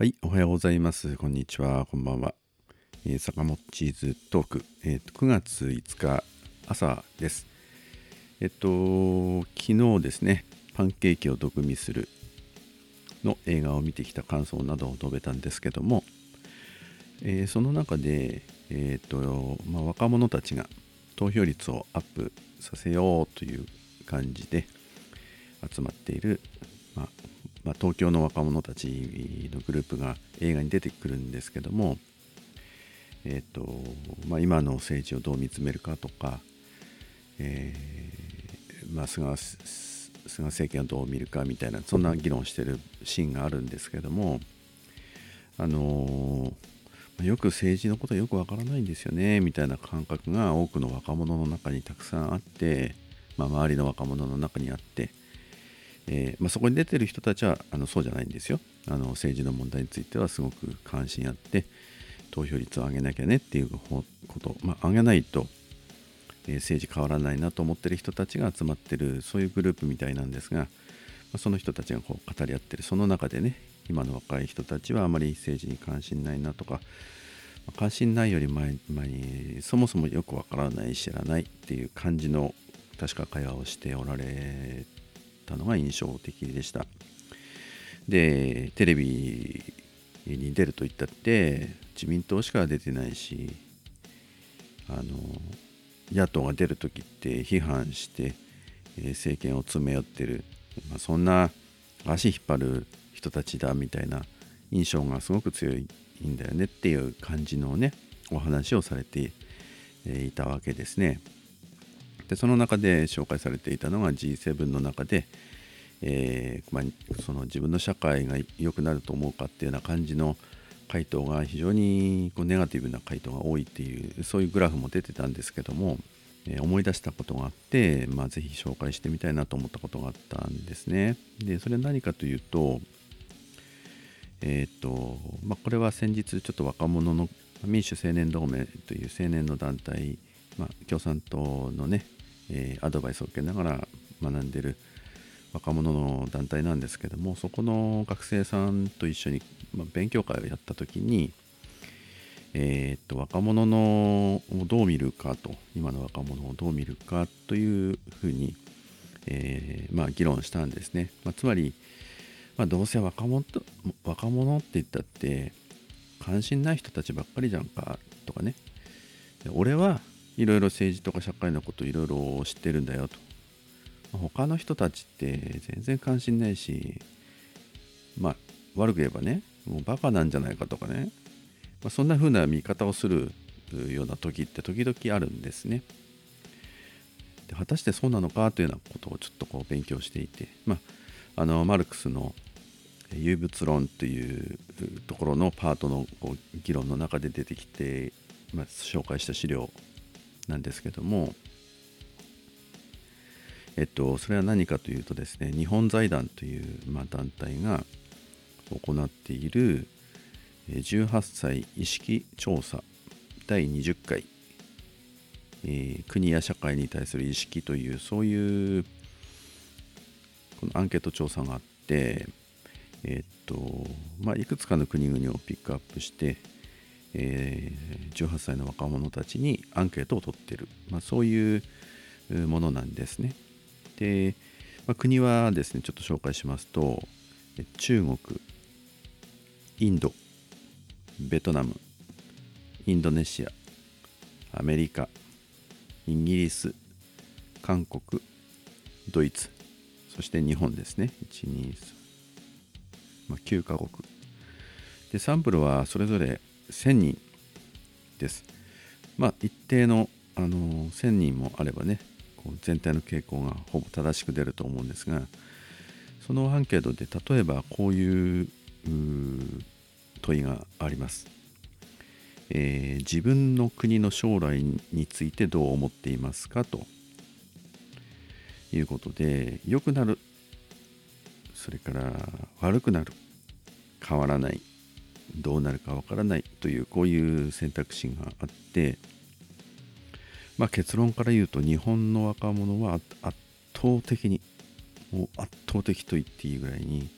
はい、おはようございます。こんにちは、こんばんは。えー、坂本チーズトーク、えーと9月5日朝です。えっと、昨日ですね、パンケーキを毒味するの映画を見てきた感想などを述べたんですけども、えーその中で、えっとまあ、若者たちが投票率をアップさせようという感じで集まっている、まあまあ、東京の若者たちのグループが映画に出てくるんですけども、えーとまあ、今の政治をどう見つめるかとか、えーまあ、菅菅政権をどう見るかみたいなそんな議論してるシーンがあるんですけども、あのーよく政治のことはよくわからないんですよねみたいな感覚が多くの若者の中にたくさんあって、まあ、周りの若者の中にあって、えーまあ、そこに出てる人たちはあのそうじゃないんですよ。あの政治の問題についてはすごく関心あって投票率を上げなきゃねっていうこと、まあ、上げないと、えー政治変わらないなと思ってる人たちが集まってるそういうグループみたいなんですが、まあ、その人たちがこう語り合ってる。その中でね今の若い人たちはあまり政治に関心ないなとか、まあ関心ないより前前にそもそもよくわからない知らないっていう感じの確か会話をしておられたのが印象的でした。でテレビに出ると言ったって自民党しか出てないしあの野党が出る時って批判して、政権を詰め寄ってる、まあ、そんな足引っ張る人たちだみたいな印象がすごく強いんだよねっていう感じのねお話をされていたわけですね。でその中で紹介されていたのが G7 の中で、えーまあ、その自分の社会が良くなると思うかっていうような感じの回答が非常にこうネガティブな回答が多いっていうそういうグラフも出てたんですけども、えー思い出したことがあって、まあ、ぜひ紹介してみたいなと思ったことがあったんですね。でそれは何かというと,、えーとまあ、これは先日ちょっと若者の民主青年同盟という青年の団体、まあ、共産党のね、えーアドバイスを受けながら学んでる若者の団体なんですけどもそこの学生さんと一緒に、まあ、勉強会をやった時に、えーっと若者のをどう見るかと今の若者をどう見るかというふうに、えーまあ、議論したんですね、まあ、つまり、ま、どうせ若者と若者って言ったって関心ない人たちばっかりじゃんかとかね。俺はいろいろ政治とか社会のこといろいろ知ってるんだよと。他の人たちって全然関心ないしまあ悪く言えばねもうバカなんじゃないかとかね、まあ、そんな風な見方をするような時って時々あるんですね。で果たしてそうなのかというようなことをちょっとこう勉強していて。まああのマルクスの有物論というところのパートのこう議論の中で出てきて、まあ、紹介した資料なんですけどもえっと、それは何かというとですね日本財団という、まあ、団体が行っている18歳意識調査第20回、えー国や社会に対する意識というそういうこのアンケート調査があって、えっとまあ、いくつかの国々をピックアップして、えー18歳の若者たちにアンケートを取ってる、まあ、そういうものなんですね。で、まあ、国はですねちょっと紹介しますと中国インドベトナムインドネシアアメリカイギリス韓国ドイツそして日本ですね。123、まあ、9カ国。でサンプルはそれぞれ1000人です。まあ一定の、あのー1000人もあればねこう全体の傾向がほぼ正しく出ると思うんですがそのアンケートで例えばこういう問いがあります、えー自分の国の将来についてどう思っていますかと。いうことで良くなる。それから悪くなる。変わらない。どうなるかわからないというこういう選択肢があってまあ、結論から言うと日本の若者は圧倒的にもう圧倒的と言っていいぐらいに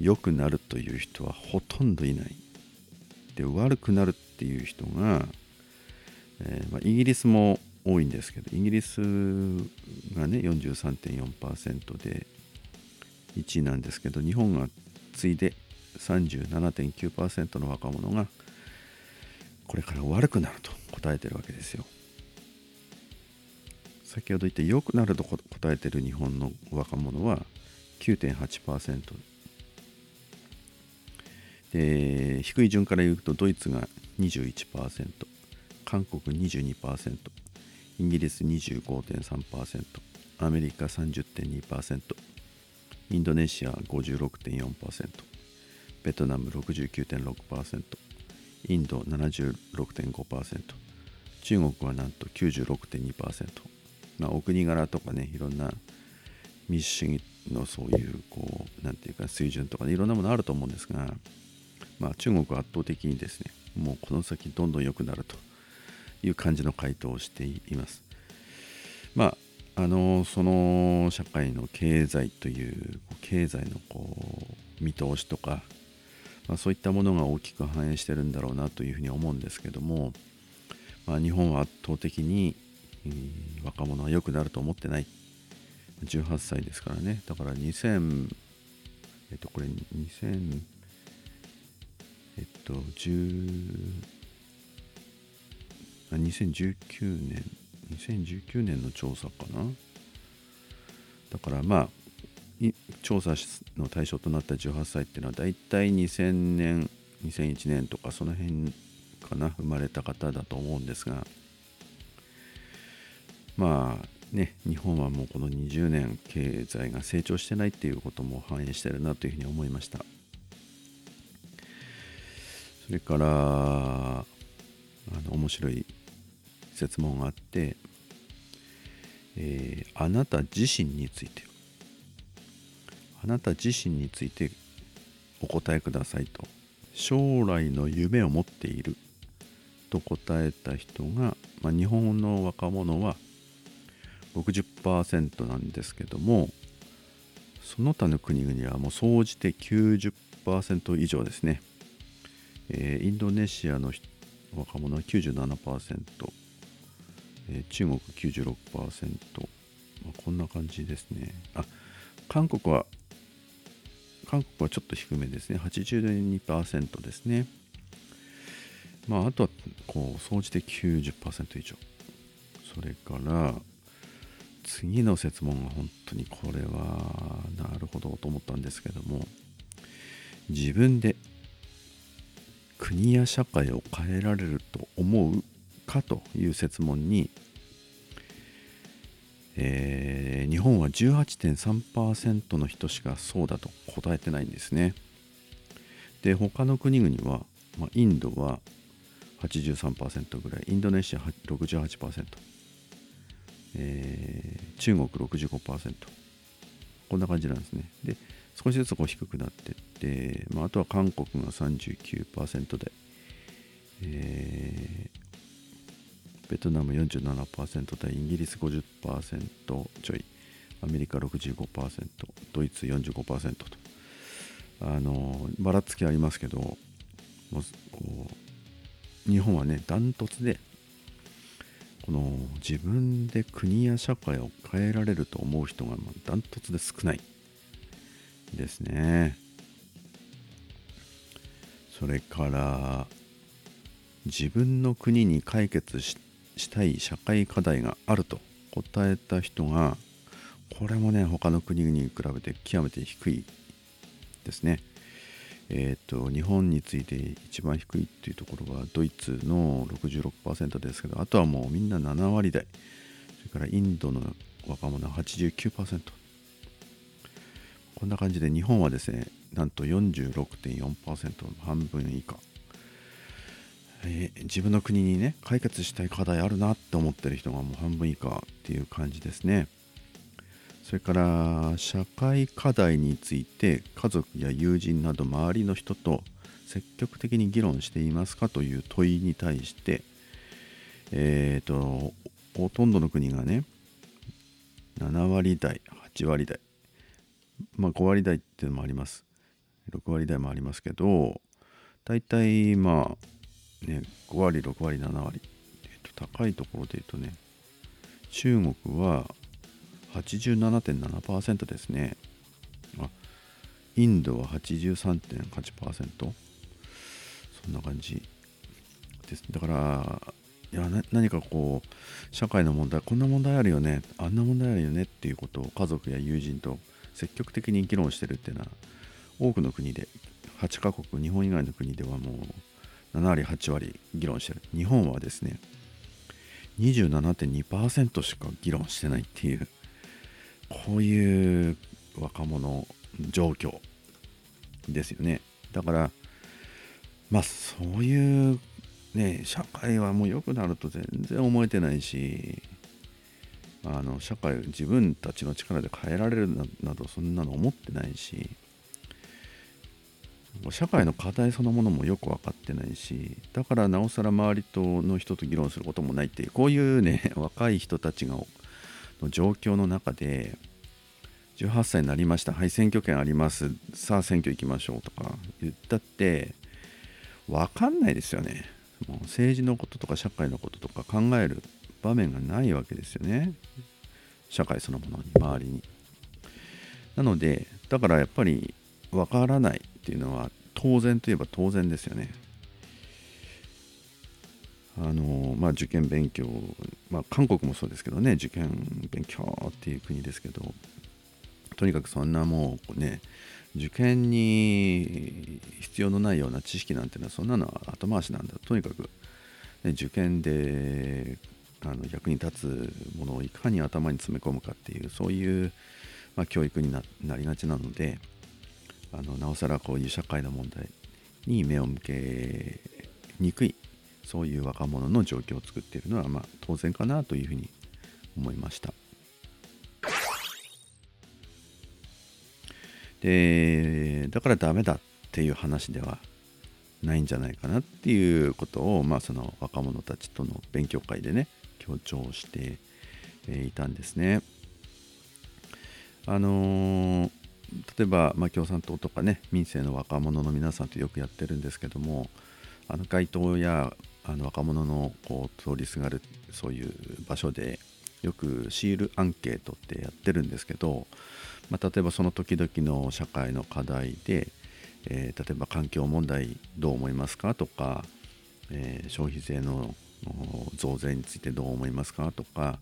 良くなるという人はほとんどいない。で悪くなるっていう人が、えー、まあ、イギリスも多いんですけどイギリスがね43.4%で1位なんですけど日本が次いで37.9%の若者がこれから悪くなると答えてるわけですよ。先ほど言って良くなると答えてる日本の若者は9.8%で低い順から言うとドイツが21%韓国22%イギリス25.3%アメリカ30.2%インドネシア56.4%ベトナム69.6%インド76.5%中国はなんと96.2%まあお国柄とかねいろんな民主主義のそういうこうなんていうか水準とか、ね、いろんなものあると思うんですがまあ中国は圧倒的にですねもうこの先どんどん良くなるという感じの回答をしています。まああのその社会の経済という経済のこう見通しとか、まあ、そういったものが大きく反映してるんだろうなというふうに思うんですけども、まあ、日本は圧倒的に、若者は良くなると思ってない。18歳ですからね。だから2000えっとこれ2000えっと10 2019年2019年の調査かな。だからまあ調査の対象となった18歳っていうのは大体2000年2001年とかその辺かな生まれた方だと思うんですがまあね日本はもうこの20年経済が成長してないっていうことも反映してるなというふうに思いました。それからあの面白い質問があって、えー、あなた自身についてあなた自身についてお答えくださいと。将来の夢を持っている。と答えた人が、まあ、日本の若者は60%なんですけどもその他の国々はもう総じて90%以上ですね、えー、インドネシアの若者は97%、えー、中国96%、まあ、こんな感じですね。あ韓国は韓国はちょっと低めですね。82%ですね。まああとはこう総じて90%以上。それから次の設問が本当にこれはなるほどと思ったんですけども自分で国や社会を変えられると思うかという設問に、えー、日本は18.3%の人しかそうだと答えてないんですね。で他の国々は、まあ、インドは83%ぐらいインドネシア68%えー、中国65%こんな感じなんですね。で少しずつこう低くなっていって、まあ、あとは韓国が39%で、えー、ベトナム47%でイギリス50%ちょい。アメリカ65%ドイツ45%とあのばらつきありますけどもうこう日本はねダントツでこの自分で国や社会を変えられると思う人がダントツで少ないですね。それから自分の国に解決したい社会課題があると答えた人がこれもね他の国に比べて極めて低いですね。えーと、日本について一番低いっていうところはドイツの66%ですけどあとはもうみんな7割台。それからインドの若者89%こんな感じで日本はですねなんと46.4%半分以下、えー、自分の国にね解決したい課題あるなって思ってる人がもう半分以下っていう感じですね。それから社会課題について家族や友人など周りの人と積極的に議論していますかという問いに対して、えーと、ほとんどの国がね7割台8割台まあ5割台っていうのもあります、6割台もありますけど大体まあね5割6割7割、えっと、高いところで言うとね中国は87.7%ですね。あインドは83.8%そんな感じです。だからいや何かこう社会の問題こんな問題あるよね。あんな問題あるよね。っていうことを家族や友人と積極的に議論してるっていうのは多くの国で8カ国日本以外の国ではもう7割8割議論してる。日本はですね27.2%しか議論してないっていう。こういう若者状況ですよね。だからまあそういうね社会はもう良くなると全然思えてないしあの社会を自分たちの力で変えられるなどそんなの思ってないし社会の課題そのものもよく分かってないしだからなおさら周りとの人と議論することもないっていうこういうね若い人たちがの状況の中で18歳になりました。はい選挙権あります。さあ選挙行きましょうとか。言ったって分かんないですよね。もう政治のこととか社会のこととか考える場面がないわけですよね。社会そのものに周りに。なのでだからやっぱり分からないっていうのは当然といえば当然ですよね。あのまあ受験勉強まあ韓国もそうですけどね受験勉強っていう国ですけどとにかくそんなもうね受験に必要のないような知識なんていうのはそんなのは後回しなんだ。とにかく、ね、受験であの役に立つものをいかに頭に詰め込むかっていうそういう、まあ、教育になりがちなのであのなおさらこういう社会の問題に目を向けにくい。そういう若者の状況を作っているのは、まあ、当然かなというふうに思いました。でだからダメだっていう話ではないんじゃないかなっていうことを、まあ、その若者たちとの勉強会でね強調していたんですね。あのー、例えば、まあ、共産党とかね民生の若者の皆さんとよくやってるんですけどもあの街頭やあの若者のこう通りすがるそういう場所でよくシールアンケートってやってるんですけどまあ、例えばその時々の社会の課題で、えー、例えば環境問題どう思いますか？とか、えー、消費税の増税についてどう思いますか？とか、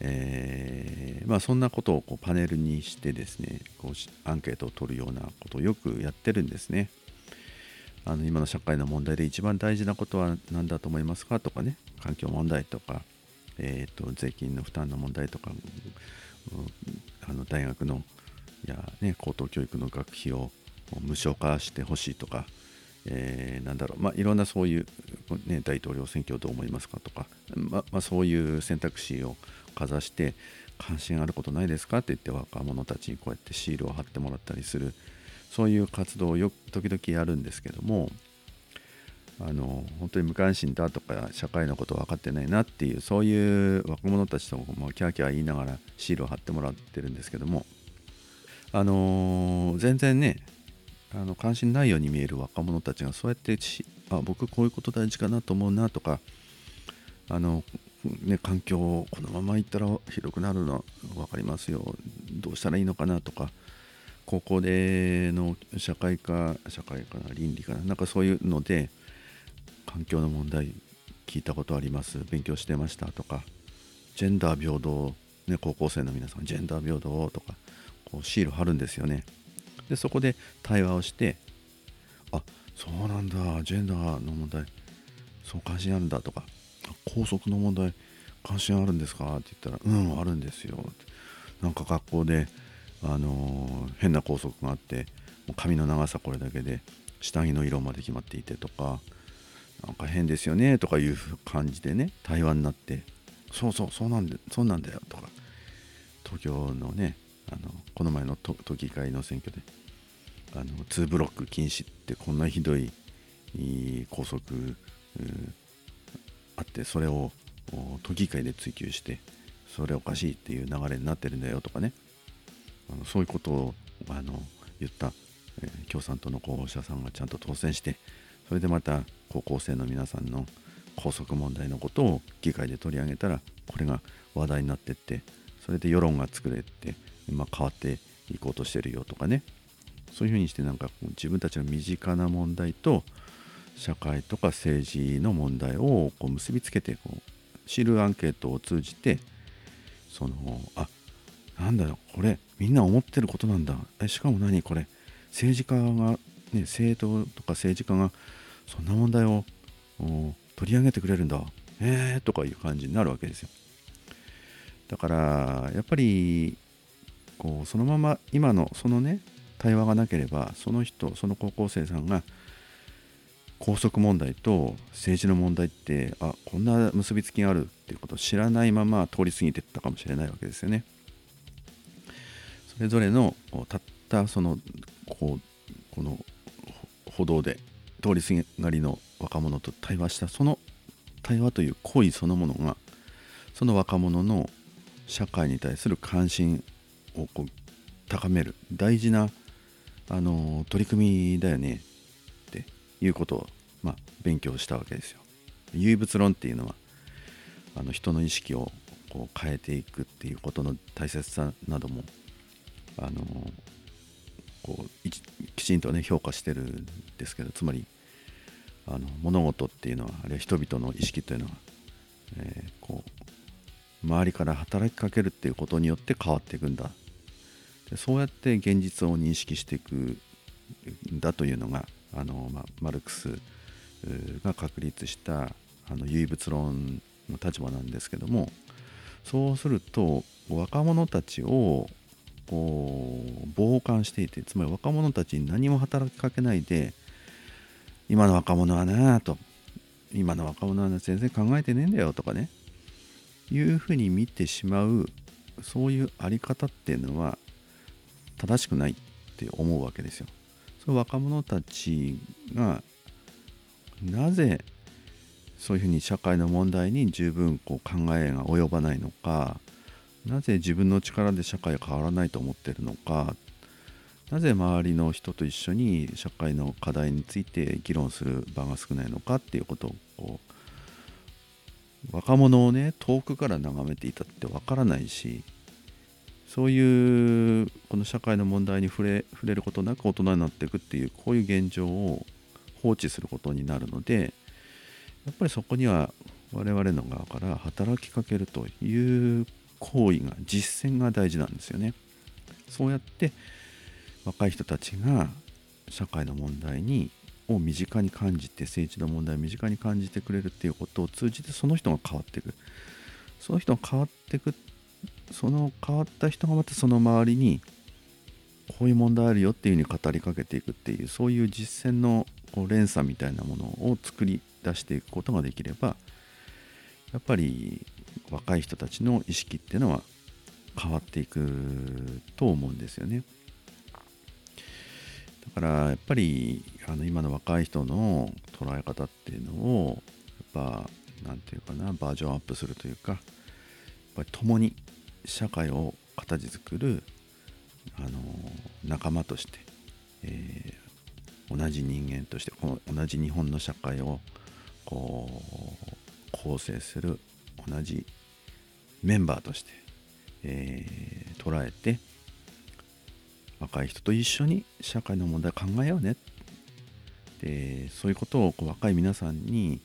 えー、まあ、そんなことをこうパネルにしてですねこうアンケートを取るようなことをよくやってるんですね。あの今の社会の問題で一番大事なことは何だと思いますかとかね。環境問題とか、えーと税金の負担の問題とかあの大学のや、ね、高等教育の学費を無償化してほしいとか、えー、なんだろう、まあ、いろんなそういう、ね、大統領選挙どう思いますかとか、ままあ、そういう選択肢をかざして関心あることないですかって言って若者たちにこうやってシールを貼ってもらったりする。そういう活動をよく時々やるんですけどもあの本当に無関心だとか社会のこと分かってないなっていうそういう若者たちともキャーキャー言いながらシールを貼ってもらってるんですけどもあの、全然ねあの関心ないように見える若者たちがそうやってあ僕こういうこと大事かなと思うなとかあのね環境をこのままいったらひどくなるの分かりますよどうしたらいいのかなとか高校での社会科社会科倫理かななんかそういうので環境の問題聞いたことあります。勉強してましたとかジェンダー平等、ね、高校生の皆さんジェンダー平等とかこうシール貼るんですよね。でそこで対話をしてあそうなんだジェンダーの問題そう関心あるんだとか校則の問題関心あるんですか？って言ったらうんあるんですよ。なんか学校であのー、変な校則があってもう髪の長さこれだけで下着の色まで決まっていてとかなんか変ですよねとかいう感じでね対話になってそうそうそうなんでそうなんだよとか東京のねあのこの前の都議会の選挙であの2ブロック禁止ってこんなひどい拘束あってそれを都議会で追及してそれおかしいっていう流れになってるんだよとかね。のそういうことをあの言ったえー、共産党の候補者さんがちゃんと当選してそれでまた高校生の皆さんの校則問題のことを議会で取り上げたらこれが話題になってってそれで世論が作れて、ま、変わっていこうとしてるよとかね。そういうふうにしてなんか自分たちの身近な問題と社会とか政治の問題をこう結びつけてこう知るアンケートを通じてそのあなんだよこれみんな思ってることなんだ。えしかも何？これ政治家が、ね、政党とか政治家がそんな問題を取り上げてくれるんだ。えーとかいう感じになるわけですよ。だからやっぱりこうそのまま今のそのね対話がなければその人その高校生さんが校則問題と政治の問題ってあこんな結びつきがあるっていうことを知らないまま通り過ぎてったかもしれないわけですよね。それぞれのたったそのこうこの歩道で通りすがりの若者と対話したその対話という行為そのものがその若者の社会に対する関心をこう高める大事なあの取り組みだよねっていうことを、まあ、勉強したわけですよ。唯物論っていうのはあの人の意識をこう変えていくっていうことの大切さなどもあのこうきちんとね評価してるんですけどつまりあの物事っていうのはあるいは人々の意識というのは、えー、こう周りから働きかけるっていうことによって変わっていくんだ。でそうやって現実を認識していくんだというのがあの、まあ、マルクスが確立したあの唯物論の立場なんですけどもそうすると若者たちをこう傍観していてつまり若者たちに何も働きかけないで今の若者はなと今の若者は全然考えてねえんだよとかねいうふうに見てしまうそういうあり方っていうのは正しくないって思うわけですよ。その若者たちがなぜそういうふうに社会の問題に十分こう考えが及ばないのかなぜ自分の力で社会変わらないと思ってるのか。なぜ周りの人と一緒に社会の課題について議論する場が少ないのかっていうことを若者をね遠くから眺めていたってわからないしそういうこの社会の問題に触れ触れることなく大人になっていくっていうこういう現状を放置することになるのでやっぱりそこには我々の側から働きかけるという行為が実践が大事なんですよね。そうやって若い人たちが社会の問題にを身近に感じて政治の問題を身近に感じてくれるっていうことを通じてその人が変わっていくその人が変わっていくその変わった人がまたその周りにこういう問題あるよっていうふうに語りかけていくっていうそういう実践のこう連鎖みたいなものを作り出していくことができればやっぱり若い人たちの意識っていうのは変わっていくと思うんですよね。だからやっぱりあの今の若い人の捉え方っていうのをやっぱ何て言うかなバージョンアップするというかやっぱり共に社会を形作るあの仲間として、えー、同じ人間としてこの同じ日本の社会をこう構成する同じメンバーとして、えー、捉えて若い人と一緒に社会の問題考えようね。でそういうことをこう若い皆さんに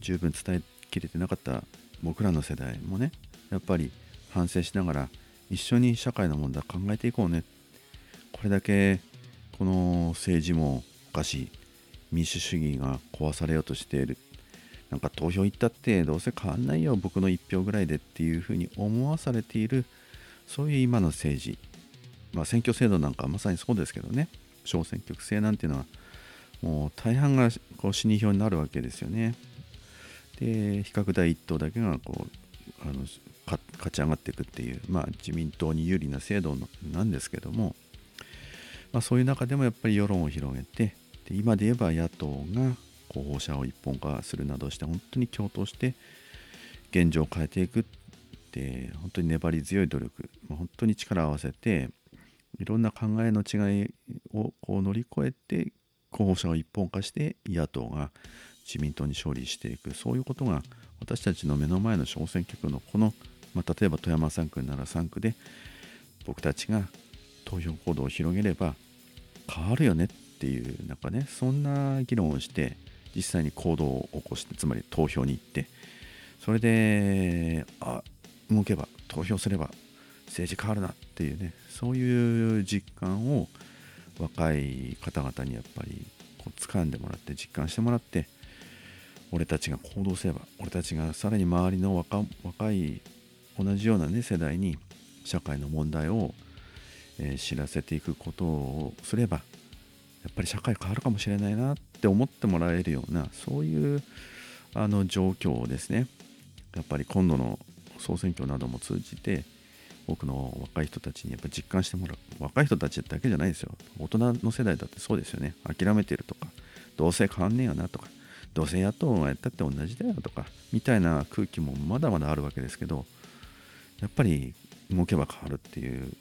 十分伝えきれてなかった僕らの世代もねやっぱり反省しながら一緒に社会の問題考えていこうね。これだけこの政治もおかしい。民主主義が壊されようとしている。なんか投票行ったってどうせ変わんないよ僕の1票ぐらいでっていうふうに思わされているそういう今の政治。まあ選挙制度なんかまさにそうですけどね。小選挙区制なんていうのはもう大半がこう死に票になるわけですよね。で比較第1党だけがこうあの勝ち上がっていくっていう、まあ、自民党に有利な制度なんですけども、まあ、そういう中でもやっぱり世論を広げてで今で言えば野党が候補者を一本化するなどして本当に共闘して現状を変えていくって本当に粘り強い努力、ま、本当に力を合わせていろんな考えの違いをこう乗り越えて候補者を一本化して野党が自民党に勝利していく。そういうことが私たちの目の前の小選挙区のこの、まあ、例えば富山3区なら3区で僕たちが投票行動を広げれば変わるよねっていうなんかねそんな議論をして実際に行動を起こしてつまり投票に行ってそれであ動けば投票すれば政治変わるなっていうねそういう実感を若い方々にやっぱりこう掴んでもらって実感してもらって俺たちが行動すれば俺たちがさらに周りの若い同じようなね世代に社会の問題を、えー、知らせていくことをすればやっぱり社会変わるかもしれないなって思ってもらえるようなそういうあの状況をですね。やっぱり今度の総選挙なども通じて多くの若い人たちにやっぱ実感してもらう若い人たちだけじゃないですよ。大人の世代だってそうですよね。諦めてるとかどうせ変わんねえよなとかどうせ野党がやったって同じだよとかみたいな空気もまだまだあるわけですけどやっぱり動けば変わるっていう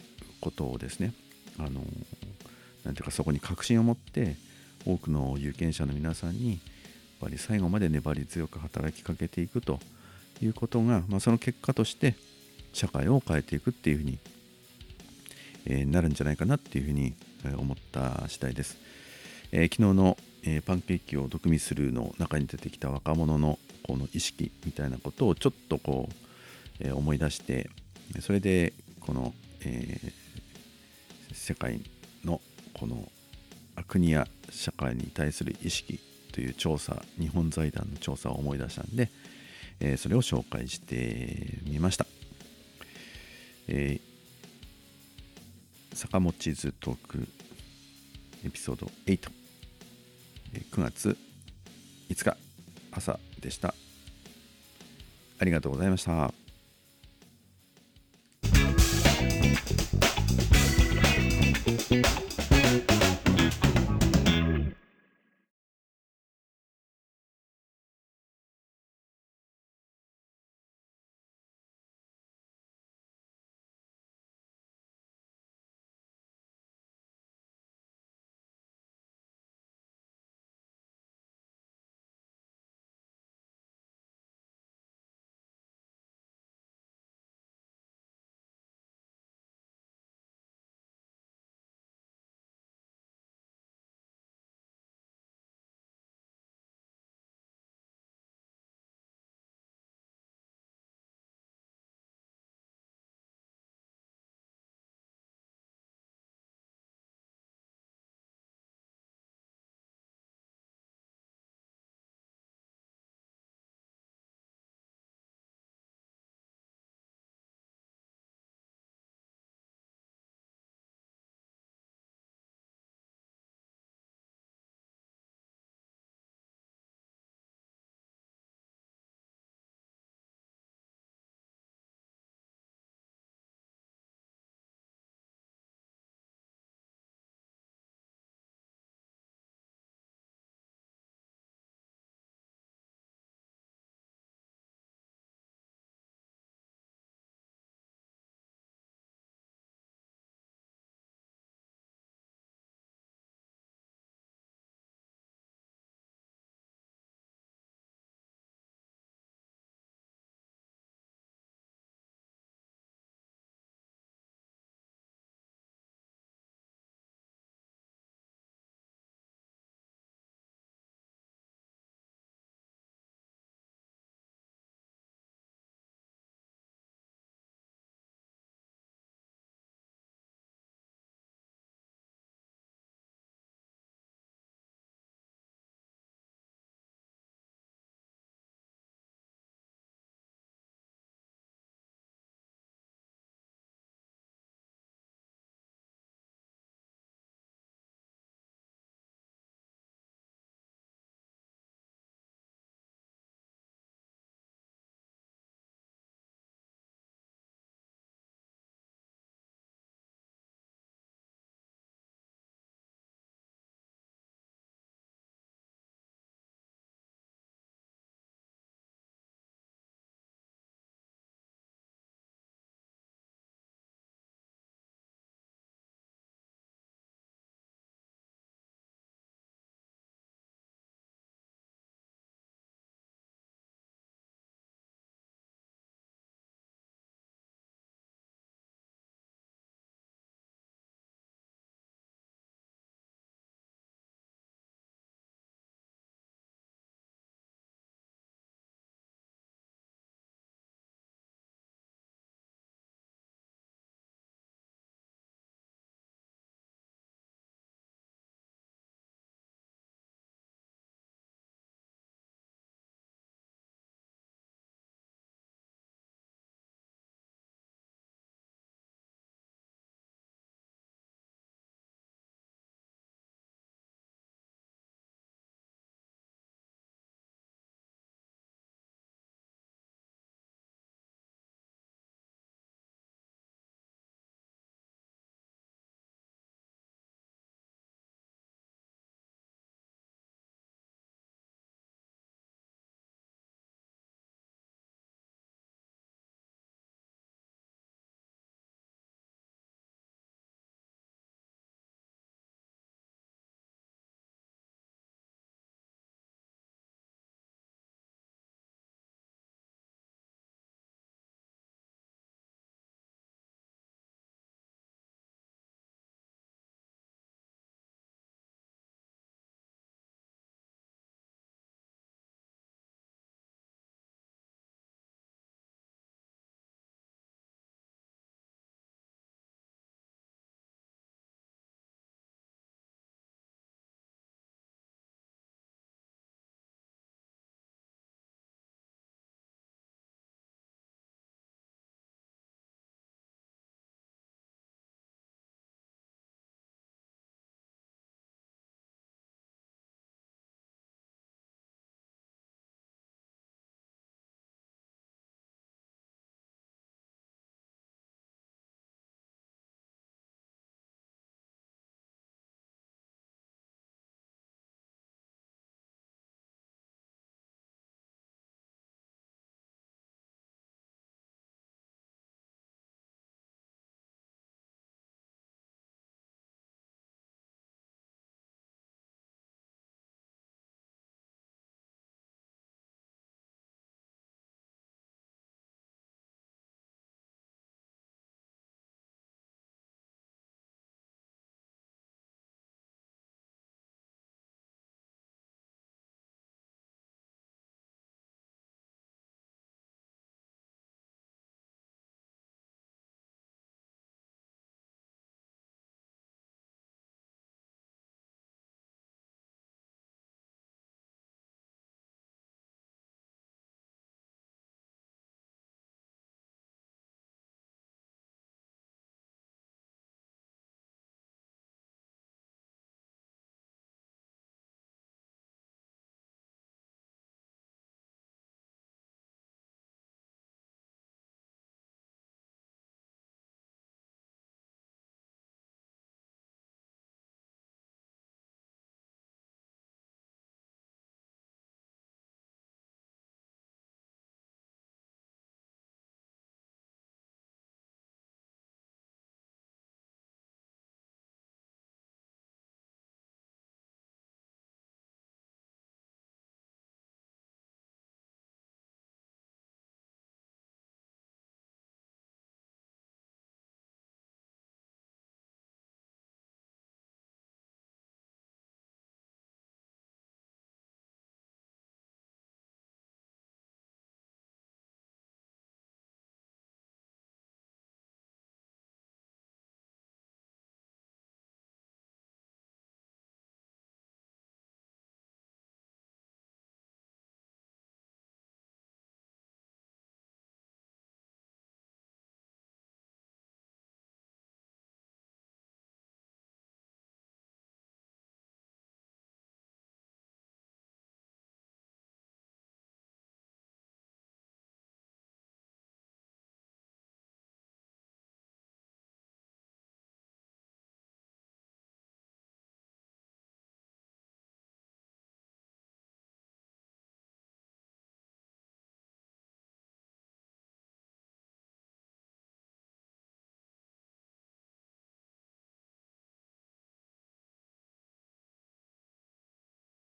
ことをですね。あのなんていうかそこに確信を持って多くの有権者の皆さんにやっぱり最後まで粘り強く働きかけていくということが、まあ、その結果として社会を変えていくっていうふうに、え、なるんじゃないかなっていうふうに思った次第です。え、昨日の、え、パンケーキを毒味するの中に出てきた若者のこの意識みたいなことをちょっとこう、え思い出してそれでこの、え世界のこの国や社会に対する意識という調査日本財団の調査を思い出したんで、えそれを紹介してみました。えー、坂本地図トークエピソード8、えー、9月5日朝でした。ありがとうございました。